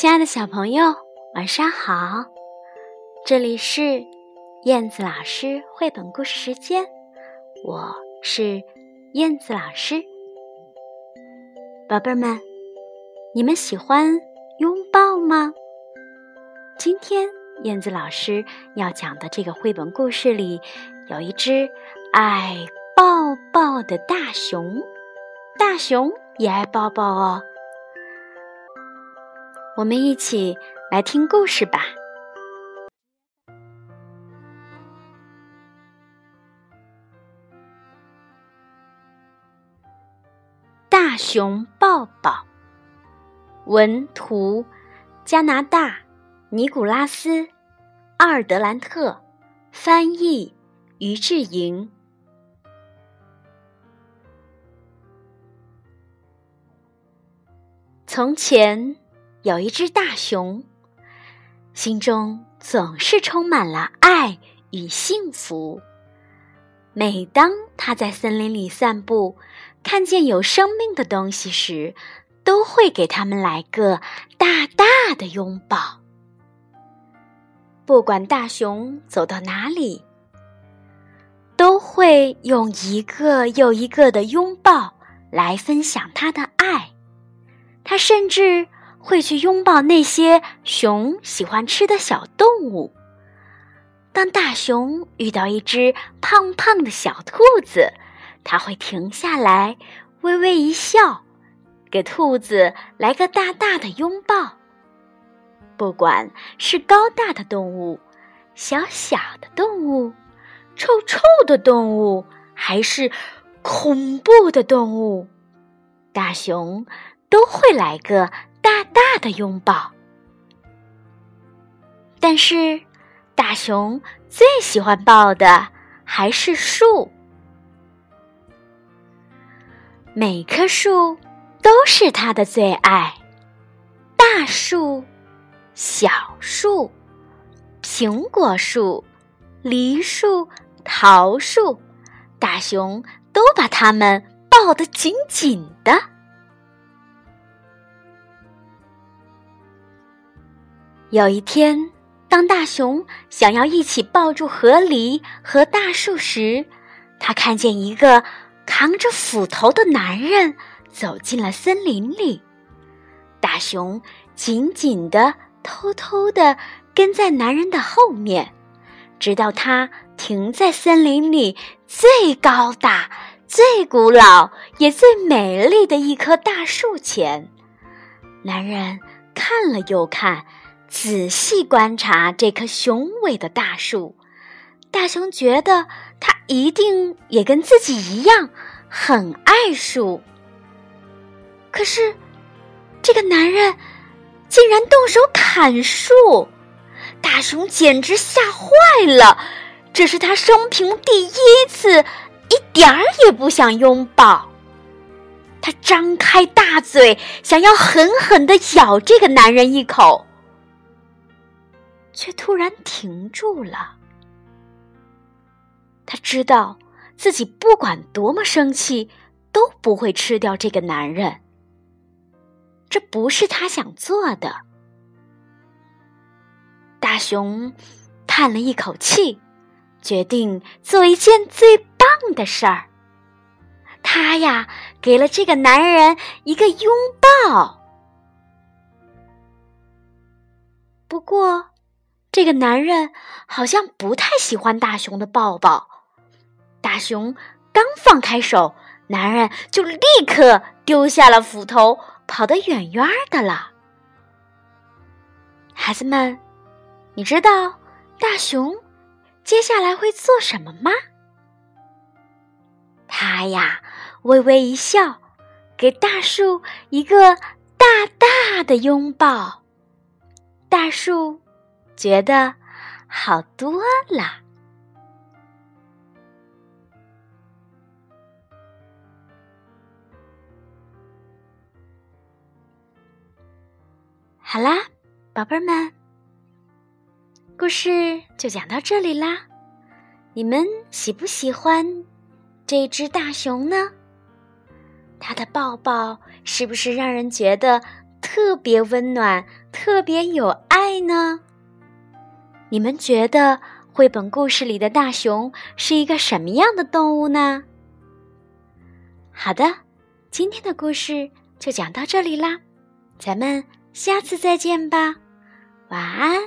亲爱的小朋友，晚上好！这里是燕子老师绘本故事时间，我是燕子老师。宝贝儿们，你们喜欢拥抱吗？今天燕子老师要讲的这个绘本故事里，有一只爱抱抱的大熊，大熊也爱抱抱哦。我们一起来听故事吧。大熊抱抱，文图，加拿大，尼古拉斯·阿尔德兰特，翻译，于志莹。从前。有一只大熊，心中总是充满了爱与幸福。每当它在森林里散步，看见有生命的东西时，都会给它们来个大大的拥抱。不管大熊走到哪里，都会用一个又一个的拥抱来分享他的爱。他甚至。会去拥抱那些熊喜欢吃的小动物。当大熊遇到一只胖胖的小兔子，它会停下来，微微一笑，给兔子来个大大的拥抱。不管是高大的动物、小小的动物、臭臭的动物，还是恐怖的动物，大熊都会来个。大大的拥抱，但是大熊最喜欢抱的还是树。每棵树都是他的最爱，大树、小树、苹果树、梨树、桃树，大熊都把它们抱得紧紧的。有一天，当大熊想要一起抱住河狸和大树时，他看见一个扛着斧头的男人走进了森林里。大熊紧紧地、偷偷地跟在男人的后面，直到他停在森林里最高大、最古老也最美丽的一棵大树前。男人看了又看。仔细观察这棵雄伟的大树，大熊觉得他一定也跟自己一样很爱树。可是，这个男人竟然动手砍树，大熊简直吓坏了。这是他生平第一次，一点儿也不想拥抱。他张开大嘴，想要狠狠的咬这个男人一口。却突然停住了。他知道自己不管多么生气，都不会吃掉这个男人。这不是他想做的。大熊叹了一口气，决定做一件最棒的事儿。他呀，给了这个男人一个拥抱。不过。这个男人好像不太喜欢大熊的抱抱。大熊刚放开手，男人就立刻丢下了斧头，跑得远远的了。孩子们，你知道大熊接下来会做什么吗？他呀，微微一笑，给大树一个大大的拥抱。大树。觉得好多了。好啦，宝贝儿们，故事就讲到这里啦。你们喜不喜欢这只大熊呢？它的抱抱是不是让人觉得特别温暖、特别有爱呢？你们觉得绘本故事里的大熊是一个什么样的动物呢？好的今天的故事就讲到这里啦。咱们下次再见吧。晚安。